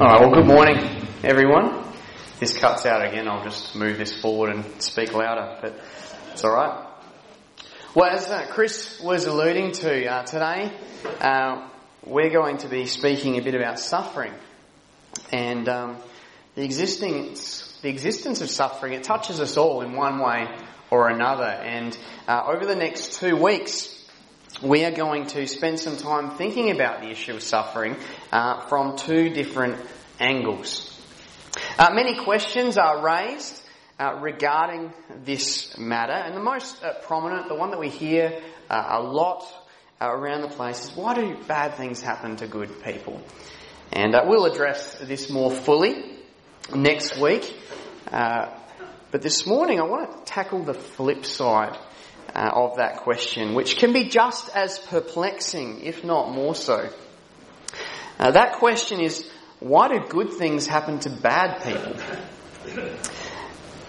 Alright, well, good morning, everyone. This cuts out again. I'll just move this forward and speak louder, but it's alright. Well, as uh, Chris was alluding to uh, today, uh, we're going to be speaking a bit about suffering. And um, the, existence, the existence of suffering, it touches us all in one way or another. And uh, over the next two weeks, we are going to spend some time thinking about the issue of suffering uh, from two different angles. Uh, many questions are raised uh, regarding this matter, and the most uh, prominent, the one that we hear uh, a lot uh, around the place, is why do bad things happen to good people? And we'll address this more fully next week. but this morning, I want to tackle the flip side uh, of that question, which can be just as perplexing, if not more so. Uh, that question is, why do good things happen to bad people?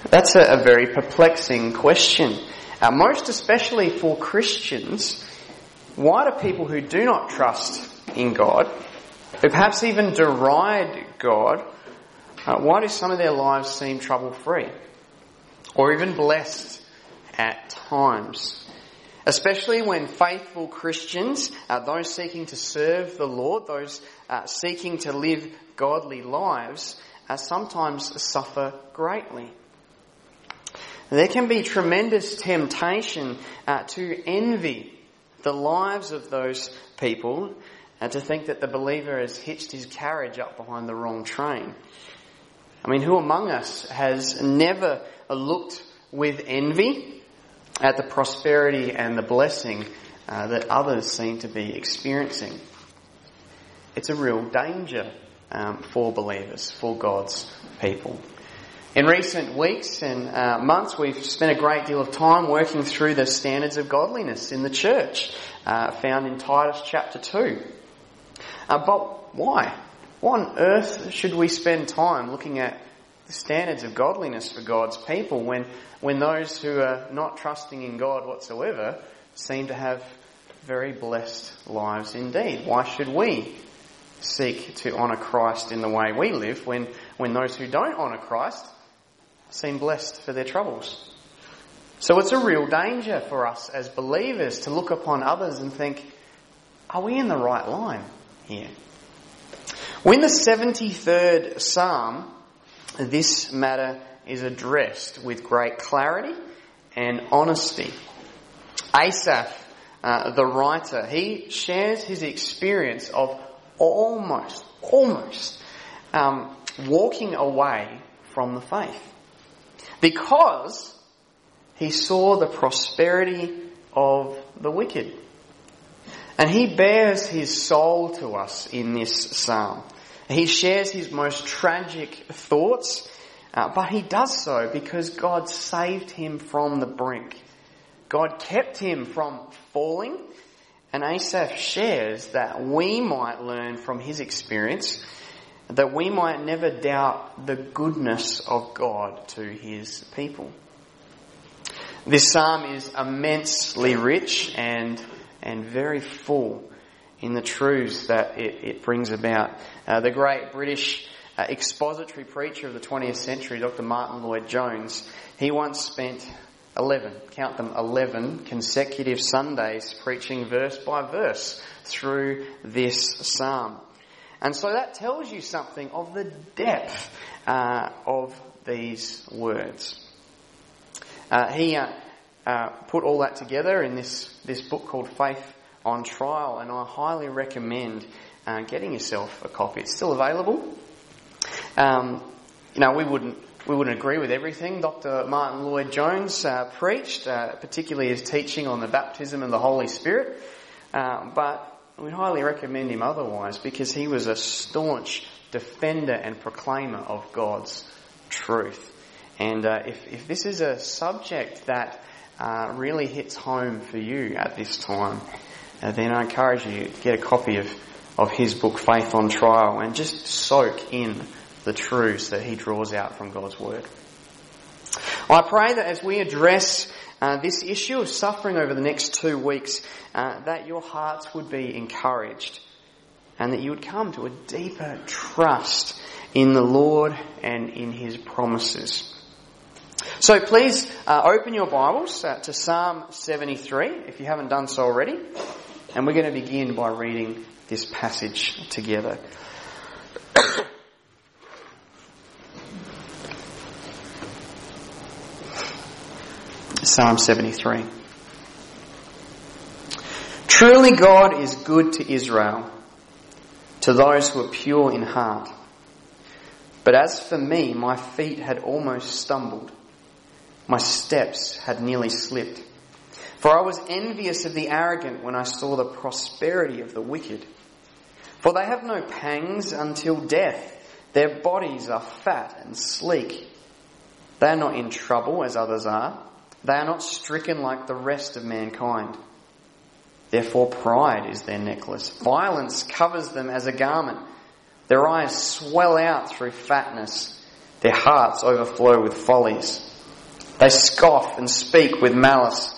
That's a, a very perplexing question. Uh, most especially for Christians, why do people who do not trust in God, who perhaps even deride God, uh, why do some of their lives seem trouble free? Or even blessed at times. Especially when faithful Christians, uh, those seeking to serve the Lord, those uh, seeking to live godly lives, uh, sometimes suffer greatly. There can be tremendous temptation uh, to envy the lives of those people and to think that the believer has hitched his carriage up behind the wrong train. I mean, who among us has never looked with envy at the prosperity and the blessing uh, that others seem to be experiencing. It's a real danger um, for believers, for God's people. In recent weeks and uh, months, we've spent a great deal of time working through the standards of godliness in the church, uh, found in Titus chapter 2. Uh, but why? Why on earth should we spend time looking at standards of godliness for God's people when, when those who are not trusting in God whatsoever seem to have very blessed lives indeed. Why should we seek to honour Christ in the way we live when, when those who don't honour Christ seem blessed for their troubles? So it's a real danger for us as believers to look upon others and think, are we in the right line here? When the 73rd Psalm this matter is addressed with great clarity and honesty. Asaph, uh, the writer, he shares his experience of almost, almost um, walking away from the faith because he saw the prosperity of the wicked. And he bares his soul to us in this psalm. He shares his most tragic thoughts, uh, but he does so because God saved him from the brink. God kept him from falling, and Asaph shares that we might learn from his experience that we might never doubt the goodness of God to his people. This psalm is immensely rich and, and very full in the truths that it, it brings about. Uh, the great British uh, expository preacher of the 20th century, Dr. Martyn Lloyd-Jones, he once spent 11, count them, 11 consecutive Sundays preaching verse by verse through this psalm. And so that tells you something of the depth uh, of these words. Uh, he uh, uh, put all that together in this, this book called Faith on trial, and I highly recommend uh, getting yourself a copy. It's still available. Um, you know, we wouldn't we wouldn't agree with everything Dr. Martyn Lloyd-Jones uh, preached, uh, particularly his teaching on the baptism of the Holy Spirit, uh, but we highly recommend him otherwise because he was a staunch defender and proclaimer of God's truth. And uh, if, if this is a subject that uh, really hits home for you at this time, uh, then I encourage you to get a copy of, of his book, Faith on Trial, and just soak in the truths that he draws out from God's Word. I pray that as we address uh, this issue of suffering over the next two weeks, uh, that your hearts would be encouraged and that you would come to a deeper trust in the Lord and in His promises. So please uh, open your Bibles uh, to Psalm 73 if you haven't done so already. And we're going to begin by reading this passage together. Psalm 73. Truly God is good to Israel, to those who are pure in heart. But as for me, my feet had almost stumbled. My steps had nearly slipped. For I was envious of the arrogant when I saw the prosperity of the wicked. For they have no pangs until death. Their bodies are fat and sleek. They are not in trouble as others are. They are not stricken like the rest of mankind. Therefore pride is their necklace. Violence covers them as a garment. Their eyes swell out through fatness. Their hearts overflow with follies. They scoff and speak with malice.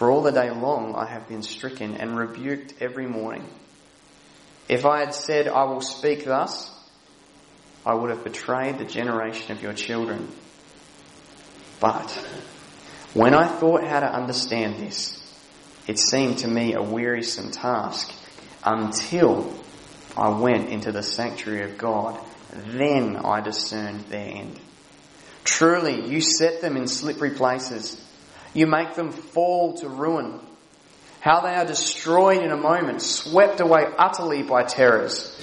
For all the day long I have been stricken and rebuked every morning. If I had said, I will speak thus, I would have betrayed the generation of your children. But when I thought how to understand this, it seemed to me a wearisome task until I went into the sanctuary of God. Then I discerned their end. Truly, you set them in slippery places. You make them fall to ruin. How they are destroyed in a moment, swept away utterly by terrors.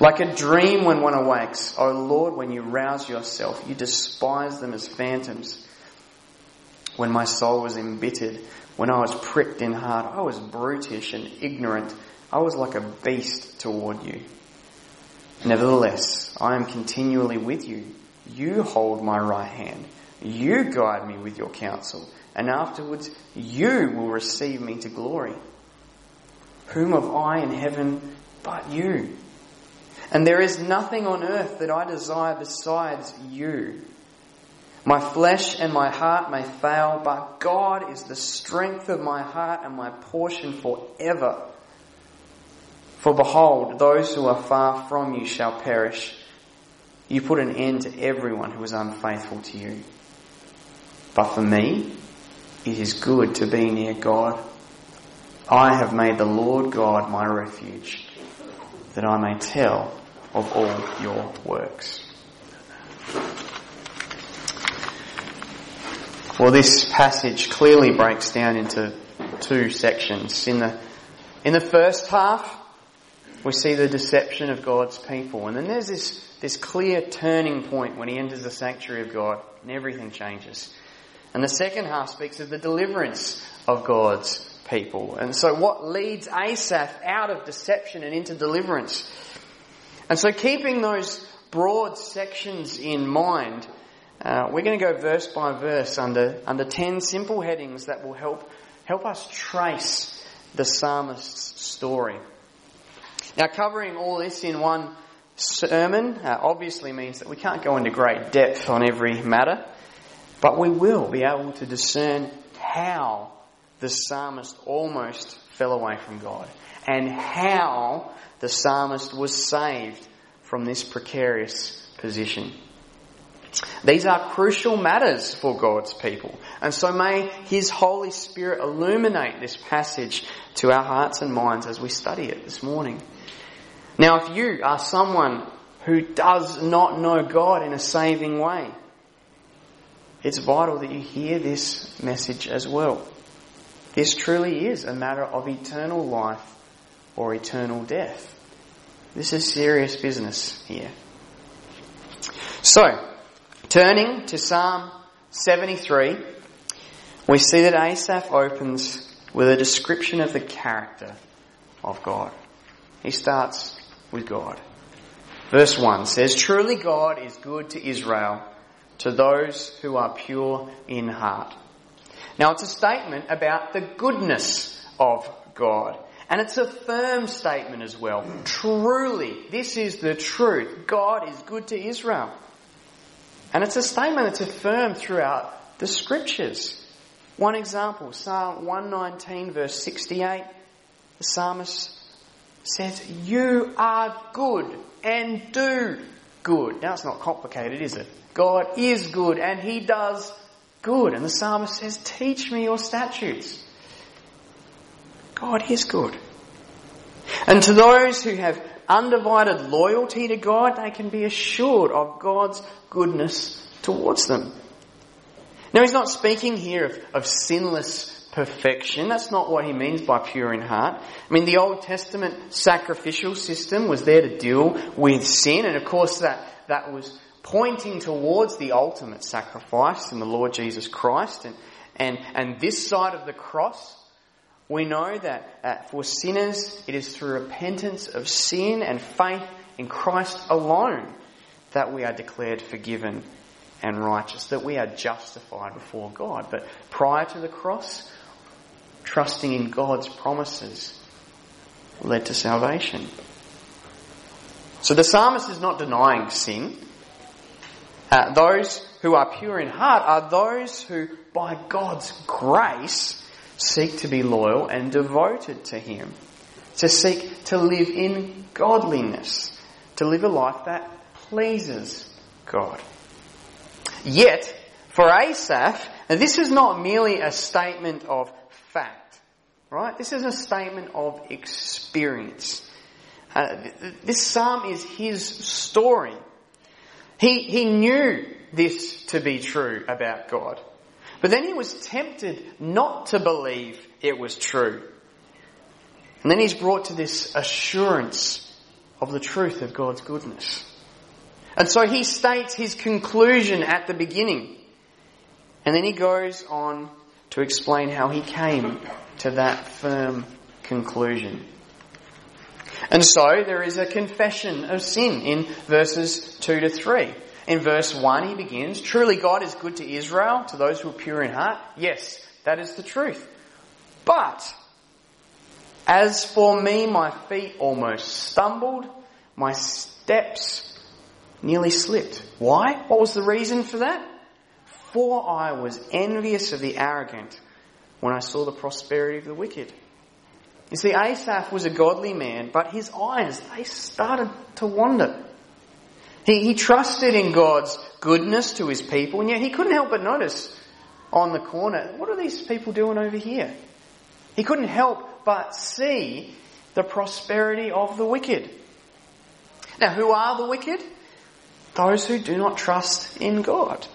Like a dream when one awakes. O oh Lord, when you rouse yourself, you despise them as phantoms when my soul was embittered, when I was pricked in heart, I was brutish and ignorant. I was like a beast toward you. Nevertheless, I am continually with you. You hold my right hand. You guide me with your counsel. And afterwards, you will receive me to glory. Whom have I in heaven but you? And there is nothing on earth that I desire besides you. My flesh and my heart may fail, but God is the strength of my heart and my portion forever. For behold, those who are far from you shall perish. You put an end to everyone who is unfaithful to you. But for me, it is good to be near God. I have made the Lord God my refuge, that I may tell of all your works. Well, this passage clearly breaks down into two sections. In the, in the first half, we see the deception of God's people. And then there's this, this clear turning point when he enters the sanctuary of God and everything changes. And the second half speaks of the deliverance of God's people. And so what leads Asaph out of deception and into deliverance? And so keeping those broad sections in mind, uh, we're going to go verse by verse under, under 10 simple headings that will help, help us trace the psalmist's story. Now, covering all this in one sermon uh, obviously means that we can't go into great depth on every matter, but we will be able to discern how the psalmist almost fell away from God and how the psalmist was saved from this precarious position. These are crucial matters for God's people. And so may His Holy Spirit illuminate this passage to our hearts and minds as we study it this morning. Now, if you are someone who does not know God in a saving way, it's vital that you hear this message as well. This truly is a matter of eternal life or eternal death. This is serious business here. So, Turning to Psalm 73, we see that Asaph opens with a description of the character of God. He starts with God. Verse 1 says, Truly God is good to Israel, to those who are pure in heart. Now it's a statement about the goodness of God. And it's a firm statement as well. Truly, this is the truth. God is good to Israel. And it's a statement that's affirmed throughout the scriptures. One example, Psalm 119 verse 68, the psalmist says, You are good and do good. Now it's not complicated, is it? God is good and He does good. And the psalmist says, Teach me your statutes. God is good. And to those who have undivided loyalty to God, they can be assured of God's goodness towards them. Now, he's not speaking here of, of sinless perfection. That's not what he means by pure in heart. I mean, the Old Testament sacrificial system was there to deal with sin, and of course that, that was pointing towards the ultimate sacrifice in the Lord Jesus Christ. And, and, and this side of the cross, we know that uh, for sinners, it is through repentance of sin and faith in Christ alone that we are declared forgiven and righteous, that we are justified before God. But prior to the cross, trusting in God's promises led to salvation. So the psalmist is not denying sin. Uh, those who are pure in heart are those who, by God's grace, seek to be loyal and devoted to Him, to seek to live in godliness, to live a life that pleases God. Yet, for Asaph, this is not merely a statement of fact, right? This is a statement of experience. Uh, this psalm is his story. He, he knew this to be true about God. But then he was tempted not to believe it was true. And then he's brought to this assurance of the truth of God's goodness. And so he states his conclusion at the beginning. And then he goes on to explain how he came to that firm conclusion. And so there is a confession of sin in verses 2 to 3. In verse 1 he begins, Truly God is good to Israel, to those who are pure in heart. Yes, that is the truth. But, as for me, my feet almost stumbled, my steps nearly slipped. Why? What was the reason for that? For I was envious of the arrogant when I saw the prosperity of the wicked. You see, Asaph was a godly man, but his eyes, they started to wander. He, he trusted in God's goodness to his people, and yet he couldn't help but notice on the corner, what are these people doing over here? He couldn't help but see the prosperity of the wicked. Now, who are the wicked? Those who do not trust in God.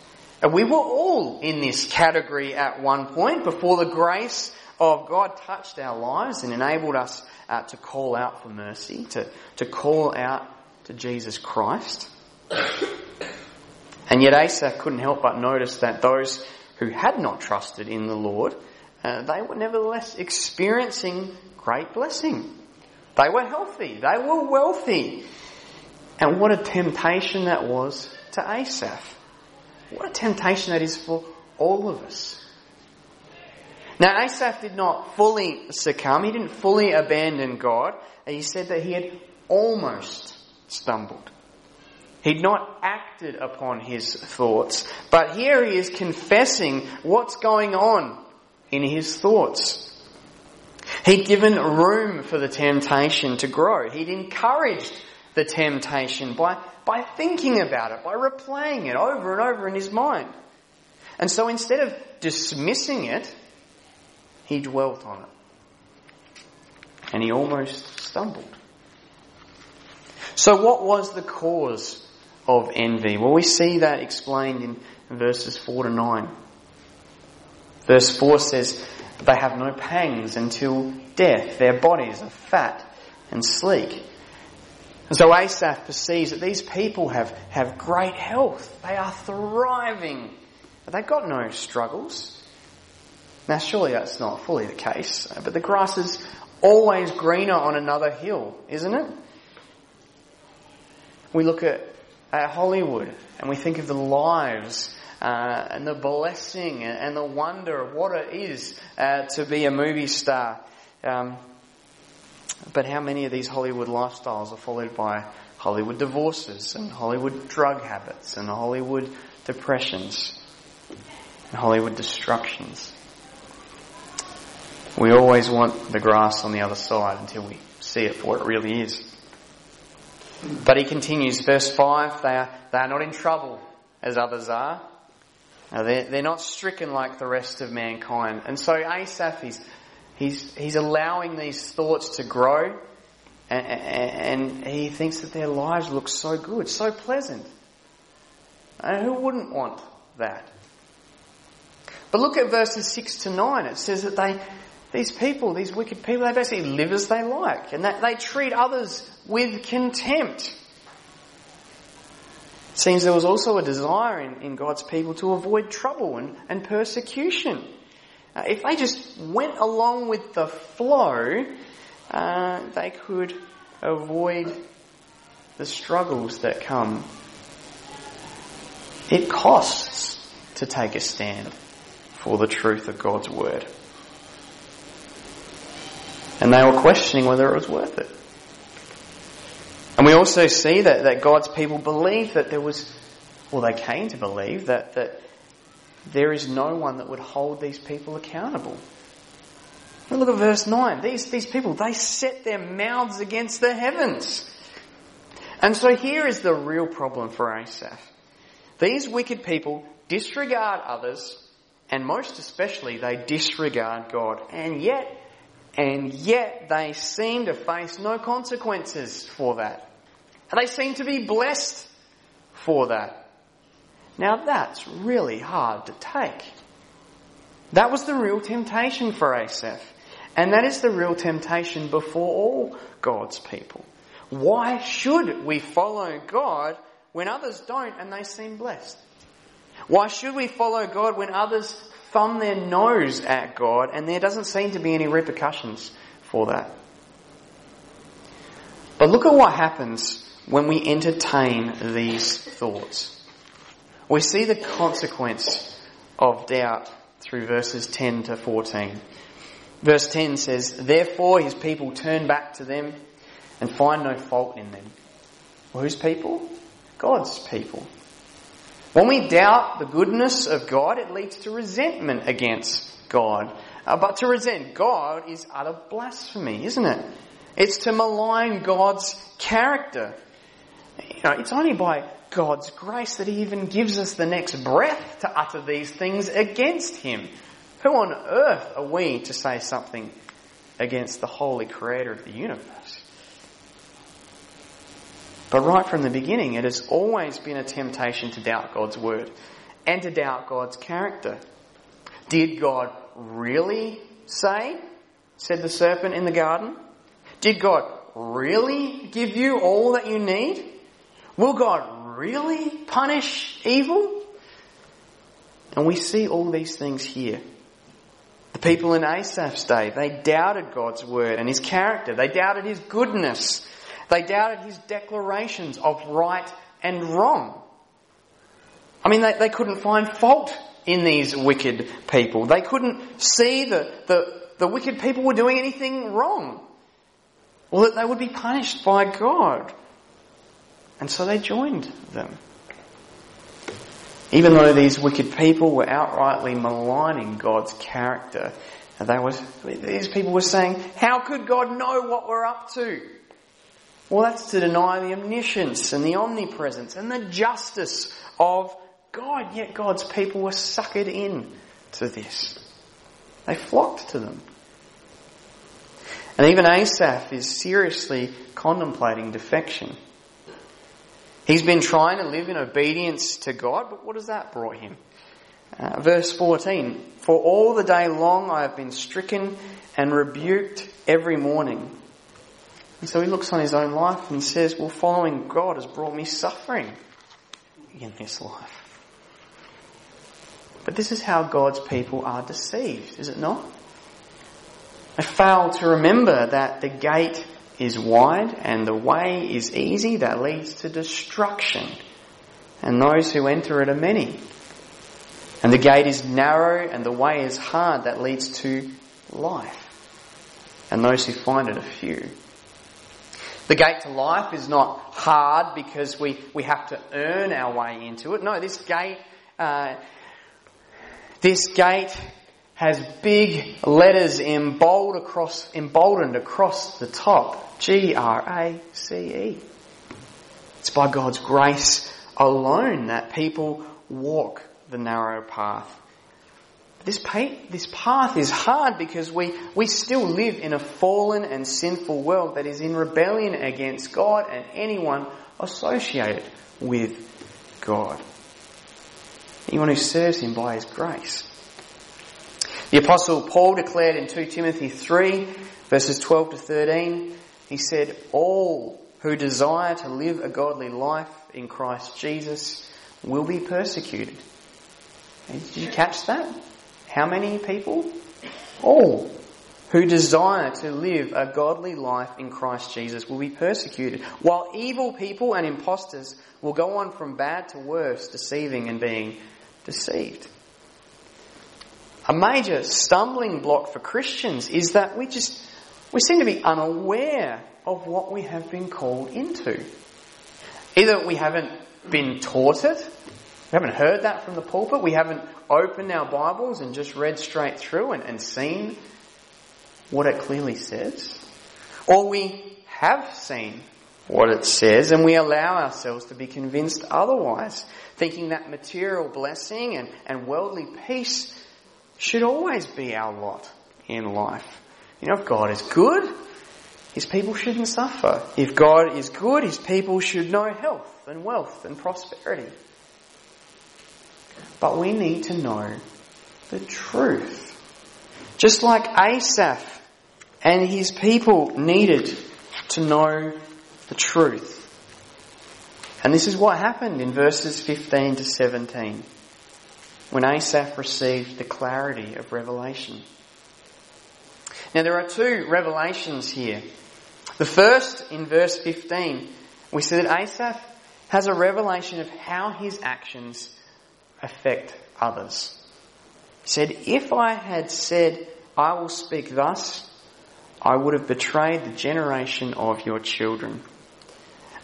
And we were all in this category at one point before the grace of God touched our lives and enabled us uh, to call out for mercy, to, to call out to Jesus Christ. And yet Asaph couldn't help but notice that those who had not trusted in the Lord, uh, they were nevertheless experiencing great blessing. They were healthy. They were wealthy. And what a temptation that was to Asaph. What a temptation that is for all of us. Now Asaph did not fully succumb. He didn't fully abandon God. He said that he had almost stumbled. He'd not acted upon his thoughts, but here he is confessing what's going on in his thoughts. He'd given room for the temptation to grow. He'd encouraged the temptation by, by thinking about it, by replaying it over and over in his mind. And so instead of dismissing it, he dwelt on it. And he almost stumbled. So what was the cause of envy? Well, we see that explained in verses 4 to 9. Verse 4 says, They have no pangs until death. Their bodies are fat and sleek. And so Asaph perceives that these people have, have great health. They are thriving. They've got no struggles. Now, surely that's not fully the case, but the grass is always greener on another hill, isn't it? We look at, at Hollywood and we think of the lives uh, and the blessing and the wonder of what it is uh, to be a movie star. Um, but how many of these Hollywood lifestyles are followed by Hollywood divorces and Hollywood drug habits and Hollywood depressions and Hollywood destructions? We always want the grass on the other side until we see it for what it really is. But he continues, verse 5, they are, they are not in trouble as others are. They're, they're not stricken like the rest of mankind. And so Asaph is he's, he's allowing these thoughts to grow and, and he thinks that their lives look so good, so pleasant. And who wouldn't want that? But look at verses 6 to 9. It says that they, these people, these wicked people, they basically live as they like and that they treat others with contempt. It seems there was also a desire in, in God's people to avoid trouble and, and persecution. Uh, if they just went along with the flow, uh, they could avoid the struggles that come. It costs to take a stand for the truth of God's word. And they were questioning whether it was worth it. And we also see that, that God's people believed that there was, well, they came to believe that, that there is no one that would hold these people accountable. look at verse 9. These, these people, they set their mouths against the heavens. And so here is the real problem for Asaph. These wicked people disregard others, and most especially they disregard God. And yet, and yet they seem to face no consequences for that. And they seem to be blessed for that. Now that's really hard to take. That was the real temptation for Asaph. And that is the real temptation before all God's people. Why should we follow God when others don't and they seem blessed? Why should we follow God when others thumb their nose at God and there doesn't seem to be any repercussions for that? But look at what happens when we entertain these thoughts. We see the consequence of doubt through verses 10 to 14. Verse 10 says, Therefore his people turn back to them and find no fault in them. Well, whose people? God's people. When we doubt the goodness of God, it leads to resentment against God. Uh, but to resent God is utter blasphemy, isn't it? It's to malign God's character. You know, it's only by God's grace that He even gives us the next breath to utter these things against Him. Who on earth are we to say something against the holy creator of the universe? But right from the beginning, it has always been a temptation to doubt God's word and to doubt God's character. Did God really say, said the serpent in the garden? Did God really give you all that you need? Will God really punish evil? And we see all these things here. The people in Asaph's day, they doubted God's word and his character. They doubted his goodness. They doubted his declarations of right and wrong. I mean, they, they couldn't find fault in these wicked people. They couldn't see that the, the wicked people were doing anything wrong. Or that they would be punished by God. And so they joined them. Even though these wicked people were outrightly maligning God's character, they was, these people were saying, how could God know what we're up to? Well, that's to deny the omniscience and the omnipresence and the justice of God. Yet God's people were suckered in to this. They flocked to them. And even Asaph is seriously contemplating defection. He's been trying to live in obedience to God, but what has that brought him? Uh, verse 14, For all the day long I have been stricken and rebuked every morning. And so he looks on his own life and says, well, following God has brought me suffering in this life. But this is how God's people are deceived, is it not? They fail to remember that the gate is wide and the way is easy that leads to destruction, and those who enter it are many. And the gate is narrow and the way is hard that leads to life, and those who find it are few. The gate to life is not hard because we, we have to earn our way into it. No, this gate, uh, this gate has big letters emboldened across, emboldened across the top. G-R-A-C-E. It's by God's grace alone that people walk the narrow path. This, this path is hard because we, we still live in a fallen and sinful world that is in rebellion against God and anyone associated with God. Anyone who serves Him by His grace. The Apostle Paul declared in 2 Timothy 3, verses 12 to 13, he said, All who desire to live a godly life in Christ Jesus will be persecuted. Did you catch that? How many people? All who desire to live a godly life in Christ Jesus will be persecuted, while evil people and impostors will go on from bad to worse, deceiving and being deceived. A major stumbling block for Christians is that we just, we seem to be unaware of what we have been called into. Either we haven't been taught it, we haven't heard that from the pulpit, we haven't opened our Bibles and just read straight through and, and seen what it clearly says. Or we have seen what it says and we allow ourselves to be convinced otherwise, thinking that material blessing and, and worldly peace should always be our lot in life. You know, if God is good, His people shouldn't suffer. If God is good, His people should know health and wealth and prosperity. But we need to know the truth. Just like Asaph and his people needed to know the truth. And this is what happened in verses 15 to 17 when Asaph received the clarity of revelation. Now there are two revelations here. The first in verse 15, we see that Asaph has a revelation of how his actions affect others. He said, If I had said, I will speak thus, I would have betrayed the generation of your children.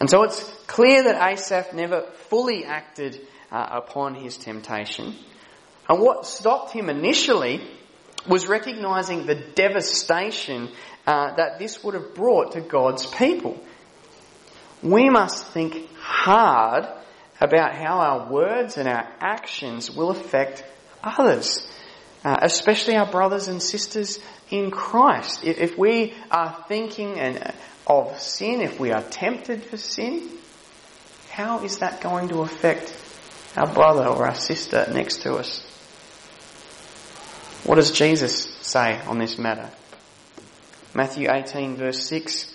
And so it's clear that Asaph never fully acted uh, upon his temptation. And what stopped him initially was recognizing the devastation uh, that this would have brought to God's people. We must think hard about how our words and our actions will affect others, uh, especially our brothers and sisters in Christ. If, if we are thinking and, of sin, if we are tempted for sin, how is that going to affect our brother or our sister next to us? What does Jesus say on this matter? Matthew 18 verse 6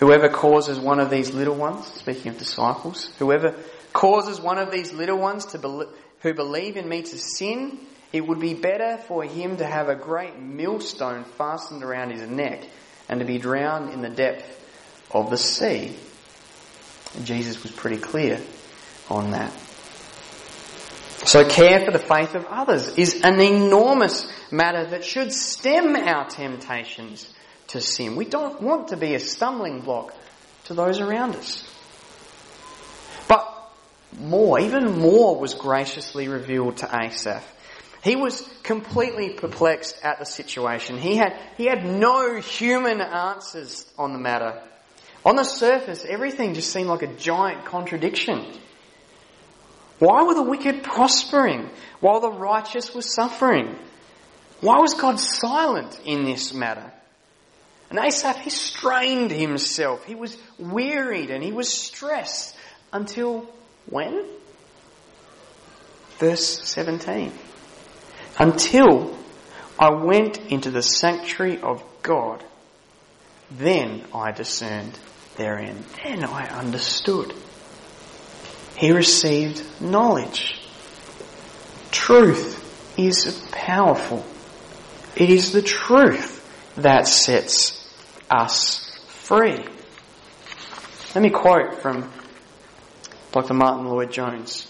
Whoever causes one of these little ones, speaking of disciples, whoever causes one of these little ones to be, who believe in me to sin, it would be better for him to have a great millstone fastened around his neck and to be drowned in the depth of the sea. And Jesus was pretty clear on that. So care for the faith of others is an enormous matter that should stem our temptations to sin. We don't want to be a stumbling block to those around us. But more, even more was graciously revealed to Asaph. He was completely perplexed at the situation. He had, he had no human answers on the matter. On the surface, everything just seemed like a giant contradiction. Why were the wicked prospering while the righteous were suffering? Why was God silent in this matter? And Asaph, he strained himself. He was wearied and he was stressed until when? Verse 17. Until I went into the sanctuary of God, then I discerned therein. Then I understood. He received knowledge. Truth is powerful. It is the truth that sets us free. Let me quote from Dr. Martyn Lloyd-Jones.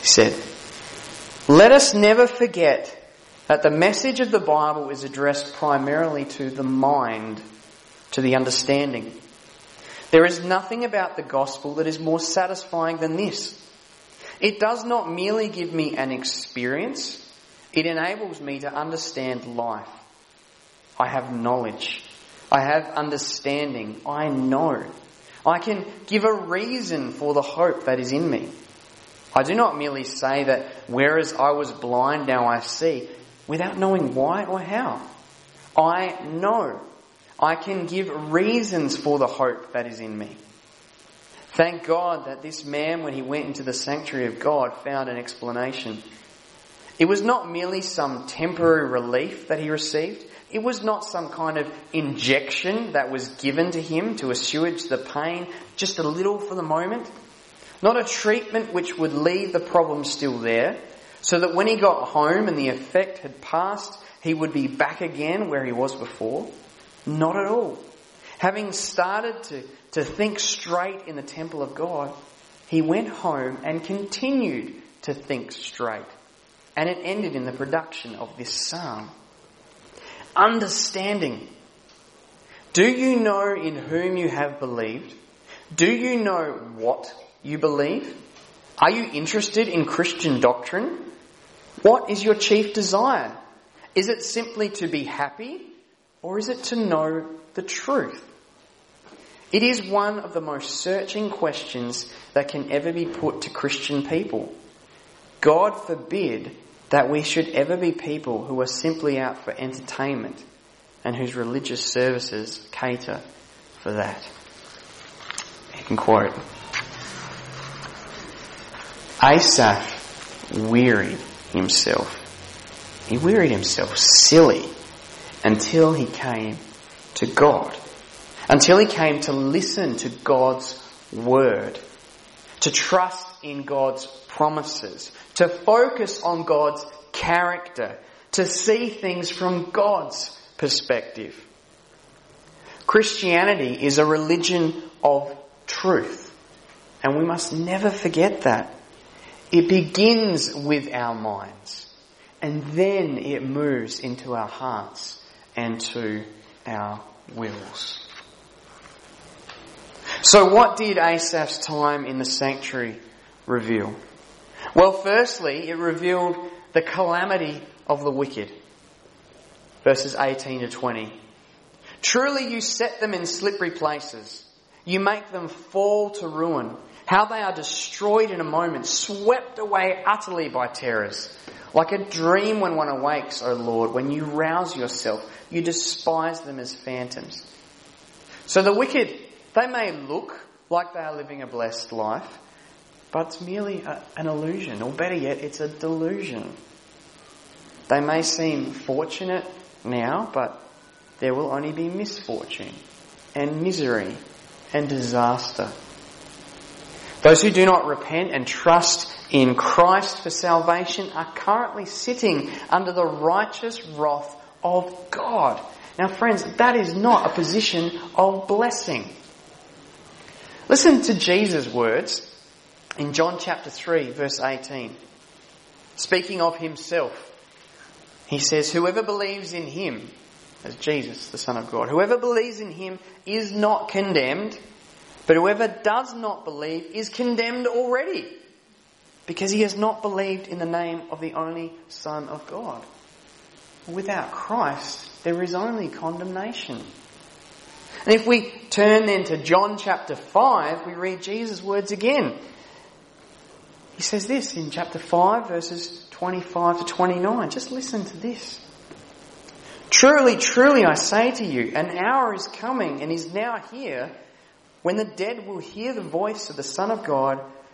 He said, Let us never forget that the message of the Bible is addressed primarily to the mind, to the understanding. There is nothing about the gospel that is more satisfying than this. It does not merely give me an experience, it enables me to understand life. I have knowledge. I have understanding. I know. I can give a reason for the hope that is in me. I do not merely say that whereas I was blind, now I see, without knowing why or how. I know. I can give reasons for the hope that is in me. Thank God that this man, when he went into the sanctuary of God, found an explanation. It was not merely some temporary relief that he received. It was not some kind of injection that was given to him to assuage the pain just a little for the moment. Not a treatment which would leave the problem still there, so that when he got home and the effect had passed, he would be back again where he was before. Not at all. Having started to, to think straight in the temple of God, he went home and continued to think straight. And it ended in the production of this psalm. Understanding. Do you know in whom you have believed? Do you know what you believe? Are you interested in Christian doctrine? What is your chief desire? Is it simply to be happy or is it to know the truth? It is one of the most searching questions that can ever be put to Christian people. God forbid that we should ever be people who are simply out for entertainment and whose religious services cater for that. You can quote Asaph wearied himself. He wearied himself silly until he came to God. Until he came to listen to God's word. To trust in God's promises. To focus on God's character. To see things from God's perspective. Christianity is a religion of truth. And we must never forget that. It begins with our minds. And then it moves into our hearts and to our wills. So what did Asaph's time in the sanctuary reveal? Well, firstly, it revealed the calamity of the wicked. Verses 18 to 20. Truly you set them in slippery places. You make them fall to ruin. How they are destroyed in a moment, swept away utterly by terrors. Like a dream when one awakes, O Lord, when you rouse yourself, you despise them as phantoms. So the wicked, they may look like they are living a blessed life, but it's merely a, an illusion, or better yet, it's a delusion. They may seem fortunate now, but there will only be misfortune and misery and disaster. Those who do not repent and trust in Christ for salvation are currently sitting under the righteous wrath of God. Now friends, that is not a position of blessing. Listen to Jesus' words in John chapter 3 verse 18. Speaking of himself, he says, whoever believes in him, as Jesus, the Son of God, whoever believes in him is not condemned, but whoever does not believe is condemned already because he has not believed in the name of the only Son of God. Without Christ, there is only condemnation. And if we turn then to John chapter 5, we read Jesus' words again. He says this in chapter 5, verses 25 to 29. Just listen to this. Truly, truly, I say to you, an hour is coming and is now here when the dead will hear the voice of the Son of God,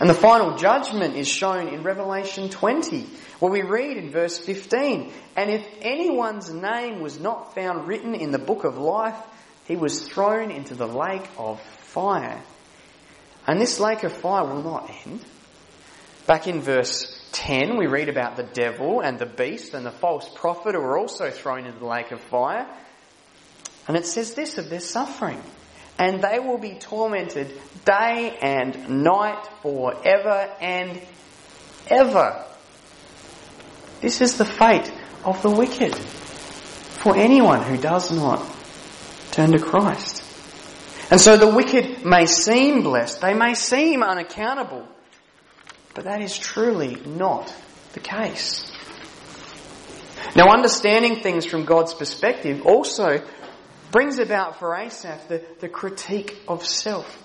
And the final judgment is shown in Revelation 20, where we read in verse 15, And if anyone's name was not found written in the book of life, he was thrown into the lake of fire. And this lake of fire will not end. Back in verse 10, we read about the devil and the beast and the false prophet who were also thrown into the lake of fire. And it says this of their suffering. And they will be tormented day and night forever and ever. This is the fate of the wicked for anyone who does not turn to Christ. And so the wicked may seem blessed, they may seem unaccountable, but that is truly not the case. Now understanding things from God's perspective also brings about for Asaph the, the critique of self.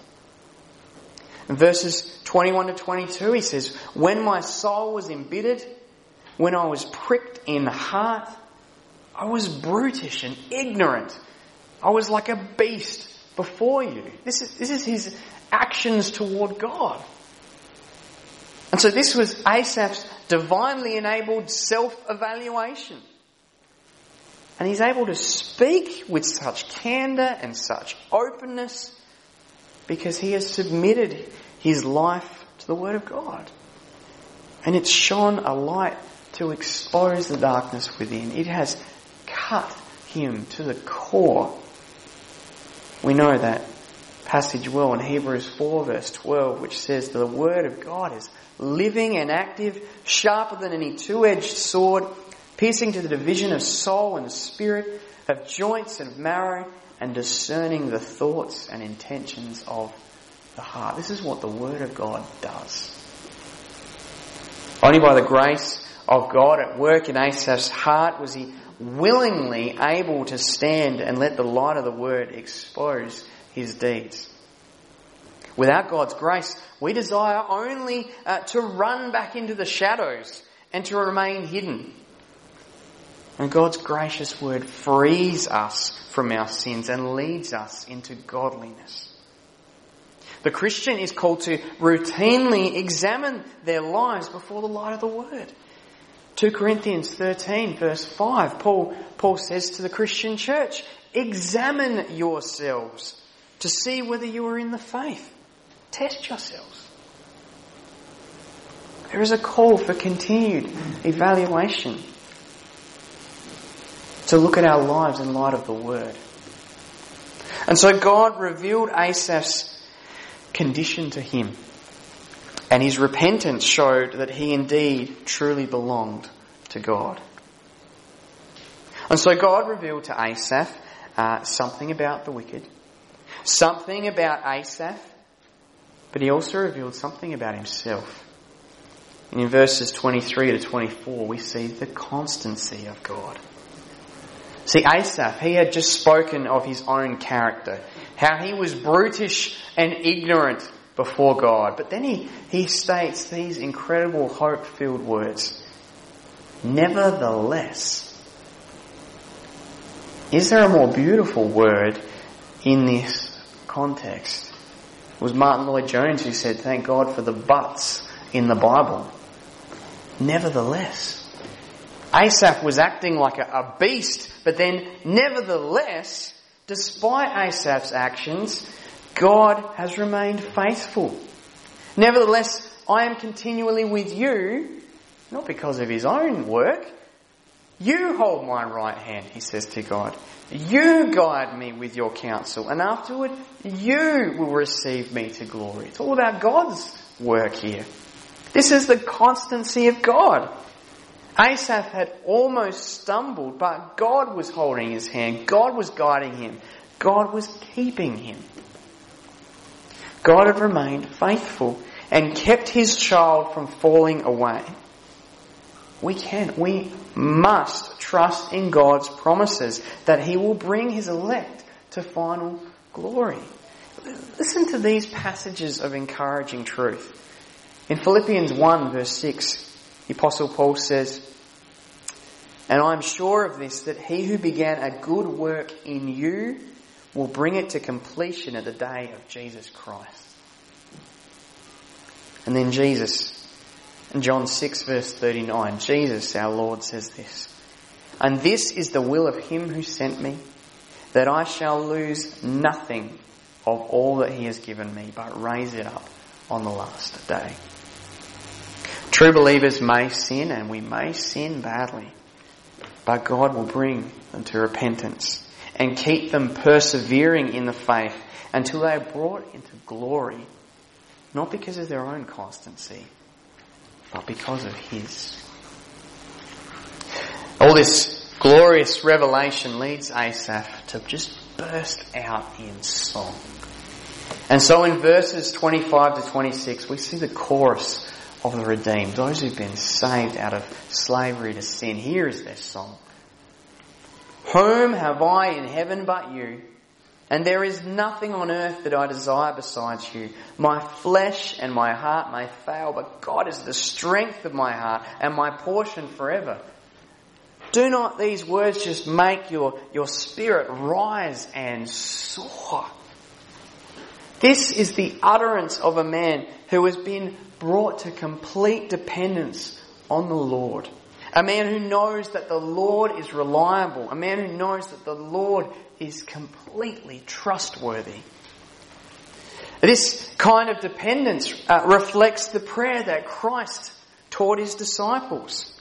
In verses 21 to 22 he says, When my soul was embittered, when I was pricked in heart, I was brutish and ignorant. I was like a beast before you. This is, this is his actions toward God. And so this was Asaph's divinely enabled self-evaluation. And he's able to speak with such candour and such openness because he has submitted his life to the Word of God. And it's shone a light to expose the darkness within. It has cut him to the core. We know that passage well in Hebrews 4 verse 12 which says the Word of God is living and active, sharper than any two-edged sword, piercing to the division of soul and spirit, of joints and marrow, and discerning the thoughts and intentions of the heart. This is what the Word of God does. Only by the grace of God at work in Asaph's heart was he willingly able to stand and let the light of the Word expose his deeds. Without God's grace, we desire only uh, to run back into the shadows and to remain hidden. And God's gracious word frees us from our sins and leads us into godliness. The Christian is called to routinely examine their lives before the light of the Word. 2 Corinthians 13 verse 5, Paul, Paul says to the Christian church, examine yourselves to see whether you are in the faith. Test yourselves. There is a call for continued evaluation to look at our lives in light of the Word. And so God revealed Asaph's condition to him. And his repentance showed that he indeed truly belonged to God. And so God revealed to Asaph uh, something about the wicked, something about Asaph, but he also revealed something about himself. And in verses 23 to 24, we see the constancy of God. See, Asaph, he had just spoken of his own character, how he was brutish and ignorant before God. But then he, he states these incredible hope filled words. Nevertheless, is there a more beautiful word in this context? It was Martyn Lloyd-Jones who said, thank God for the buts in the Bible. Nevertheless. Asaph was acting like a, a beast, but then nevertheless, despite Asaph's actions, God has remained faithful. Nevertheless, I am continually with you, not because of his own work. You hold my right hand, he says to God. You guide me with your counsel, and afterward, you will receive me to glory. It's all about God's work here. This is the constancy of God. Asaph had almost stumbled, but God was holding his hand. God was guiding him. God was keeping him. God had remained faithful and kept his child from falling away. We can, we must trust in God's promises that he will bring his elect to final glory. Listen to these passages of encouraging truth. In Philippians 1 verse 6, the apostle Paul says, And I'm sure of this, that he who began a good work in you will bring it to completion at the day of Jesus Christ. And then Jesus, in John 6 verse 39, Jesus, our Lord, says this, And this is the will of him who sent me, that I shall lose nothing of all that he has given me, but raise it up on the last day. True believers may sin and we may sin badly, but God will bring them to repentance and keep them persevering in the faith until they are brought into glory, not because of their own constancy, but because of His. All this glorious revelation leads Asaph to just burst out in song. And so in verses 25 to 26, we see the chorus of the redeemed, those who've been saved out of slavery to sin. Here is their song. Whom have I in heaven but you? And there is nothing on earth that I desire besides you. My flesh and my heart may fail, but God is the strength of my heart and my portion forever. Do not these words just make your, your spirit rise and soar? This is the utterance of a man who has been brought to complete dependence on the Lord. A man who knows that the Lord is reliable. A man who knows that the Lord is completely trustworthy. This kind of dependence uh, reflects the prayer that Christ taught his disciples.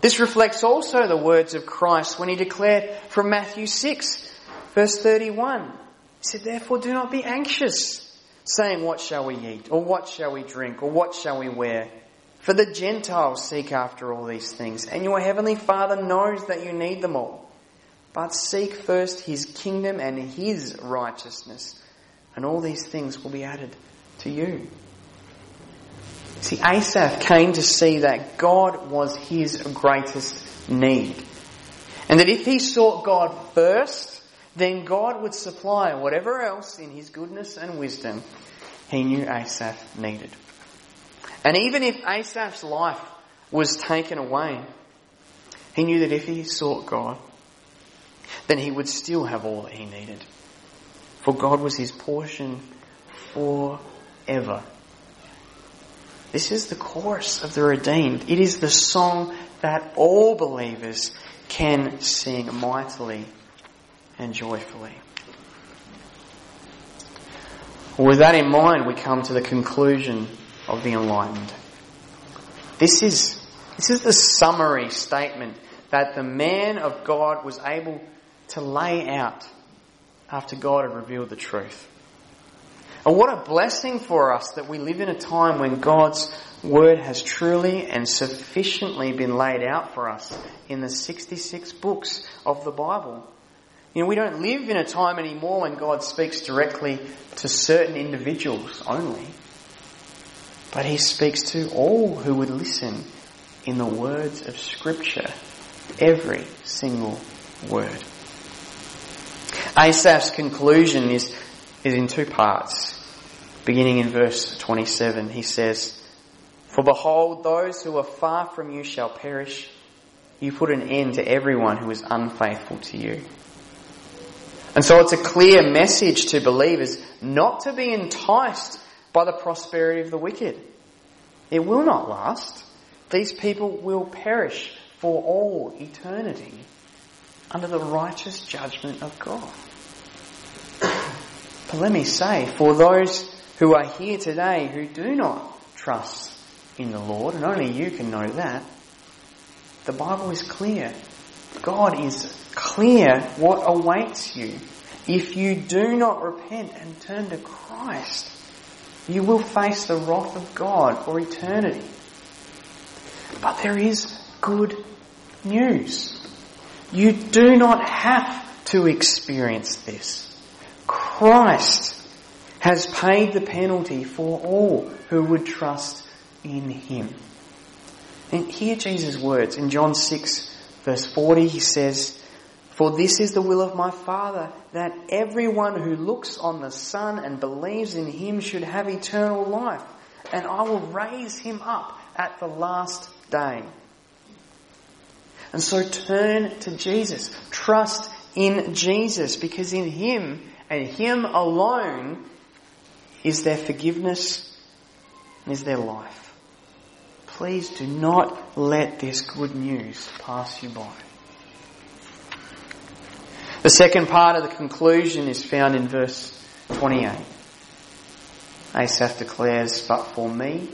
This reflects also the words of Christ when he declared from Matthew 6, verse 31. Said, Therefore do not be anxious saying, What shall we eat? Or what shall we drink? Or what shall we wear? For the Gentiles seek after all these things, and your heavenly Father knows that you need them all. But seek first his kingdom and his righteousness, and all these things will be added to you. See, Asaph came to see that God was his greatest need. And that if he sought God first, then God would supply whatever else in his goodness and wisdom he knew Asaph needed. And even if Asaph's life was taken away, he knew that if he sought God, then he would still have all that he needed. For God was his portion forever. This is the chorus of the redeemed. It is the song that all believers can sing mightily and joyfully. With that in mind, we come to the conclusion of the enlightened. This is, this is the summary statement that the man of God was able to lay out after God had revealed the truth. And what a blessing for us that we live in a time when God's word has truly and sufficiently been laid out for us in the 66 books of the Bible. You know, we don't live in a time anymore when God speaks directly to certain individuals only. But He speaks to all who would listen in the words of Scripture. Every single word. Asaph's conclusion is, is in two parts. Beginning in verse 27, he says, For behold, those who are far from you shall perish. You put an end to everyone who is unfaithful to you. And so it's a clear message to believers not to be enticed by the prosperity of the wicked. It will not last. These people will perish for all eternity under the righteous judgment of God. But let me say, for those who are here today who do not trust in the Lord, and only you can know that, the Bible is clear. God is clear what awaits you. If you do not repent and turn to Christ, you will face the wrath of God for eternity. But there is good news. You do not have to experience this. Christ has paid the penalty for all who would trust in Him. And hear Jesus' words in John 6 verse 40, he says, For this is the will of my Father, that everyone who looks on the Son and believes in Him should have eternal life, and I will raise him up at the last day. And so turn to Jesus. Trust in Jesus because in Him and Him alone is there forgiveness and is there life. Please do not let this good news pass you by. The second part of the conclusion is found in verse 28. Asaph declares, But for me,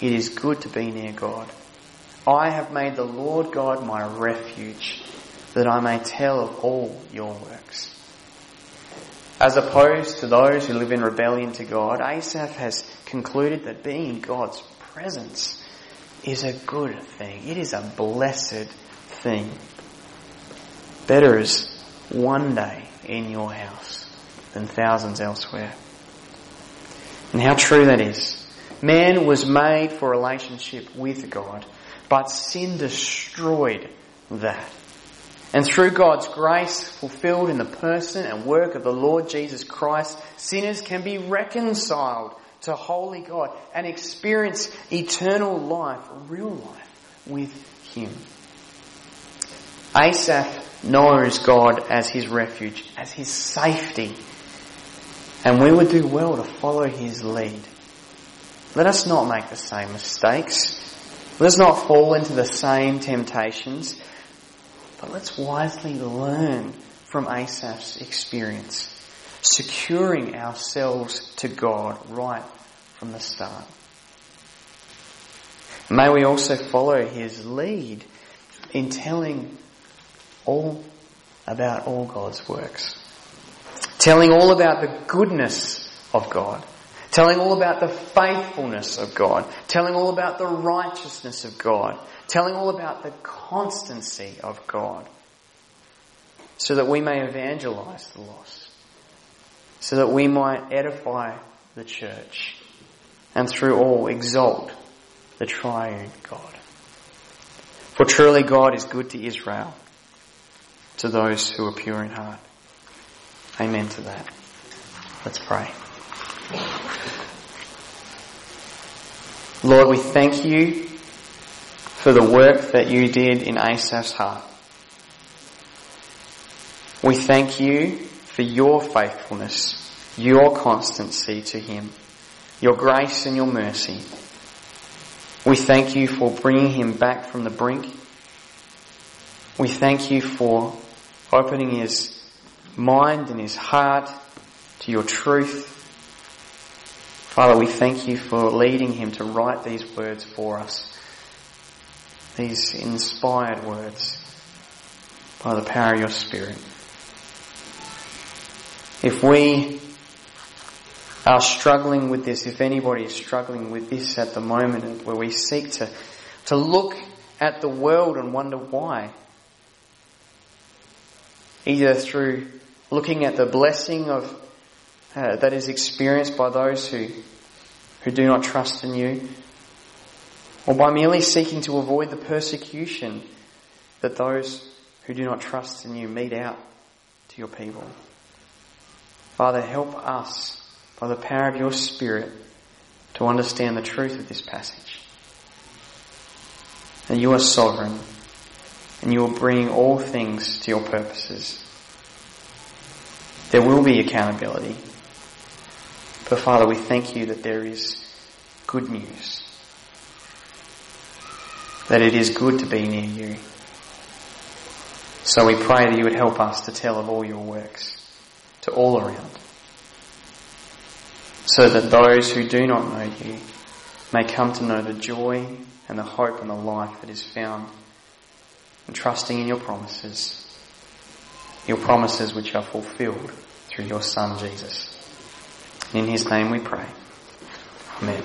it is good to be near God. I have made the Lord God my refuge, that I may tell of all your works. As opposed to those who live in rebellion to God, Asaph has concluded that being in God's presence is a good thing. It is a blessed thing. Better is one day in your house than thousands elsewhere. And how true that is. Man was made for relationship with God, but sin destroyed that. And through God's grace fulfilled in the person and work of the Lord Jesus Christ, sinners can be reconciled to holy God and experience eternal life, real life with Him. Asaph knows God as his refuge, as his safety, and we would do well to follow his lead. Let us not make the same mistakes. Let's not fall into the same temptations. But let's wisely learn from Asaph's experience, securing ourselves to God right from the start. May we also follow his lead in telling all about all God's works. Telling all about the goodness of God telling all about the faithfulness of God, telling all about the righteousness of God, telling all about the constancy of God, so that we may evangelize the lost, so that we might edify the church, and through all exalt the triune God. For truly God is good to Israel, to those who are pure in heart. Amen to that. Let's pray. Lord, we thank you for the work that you did in Asaph's heart. We thank you for your faithfulness, your constancy to him, your grace and your mercy. We thank you for bringing him back from the brink. We thank you for opening his mind and his heart to your truth. Father, we thank you for leading him to write these words for us. These inspired words by the power of your Spirit. If we are struggling with this, if anybody is struggling with this at the moment where we seek to, to look at the world and wonder why, either through looking at the blessing of uh, that is experienced by those who, who do not trust in you, or by merely seeking to avoid the persecution that those who do not trust in you mete out to your people. Father, help us by the power of your Spirit to understand the truth of this passage. That you are sovereign and you will bring all things to your purposes. There will be accountability. But Father, we thank you that there is good news. That it is good to be near you. So we pray that you would help us to tell of all your works to all around. So that those who do not know you may come to know the joy and the hope and the life that is found in trusting in your promises. Your promises which are fulfilled through your Son Jesus. In his name we pray. Amen.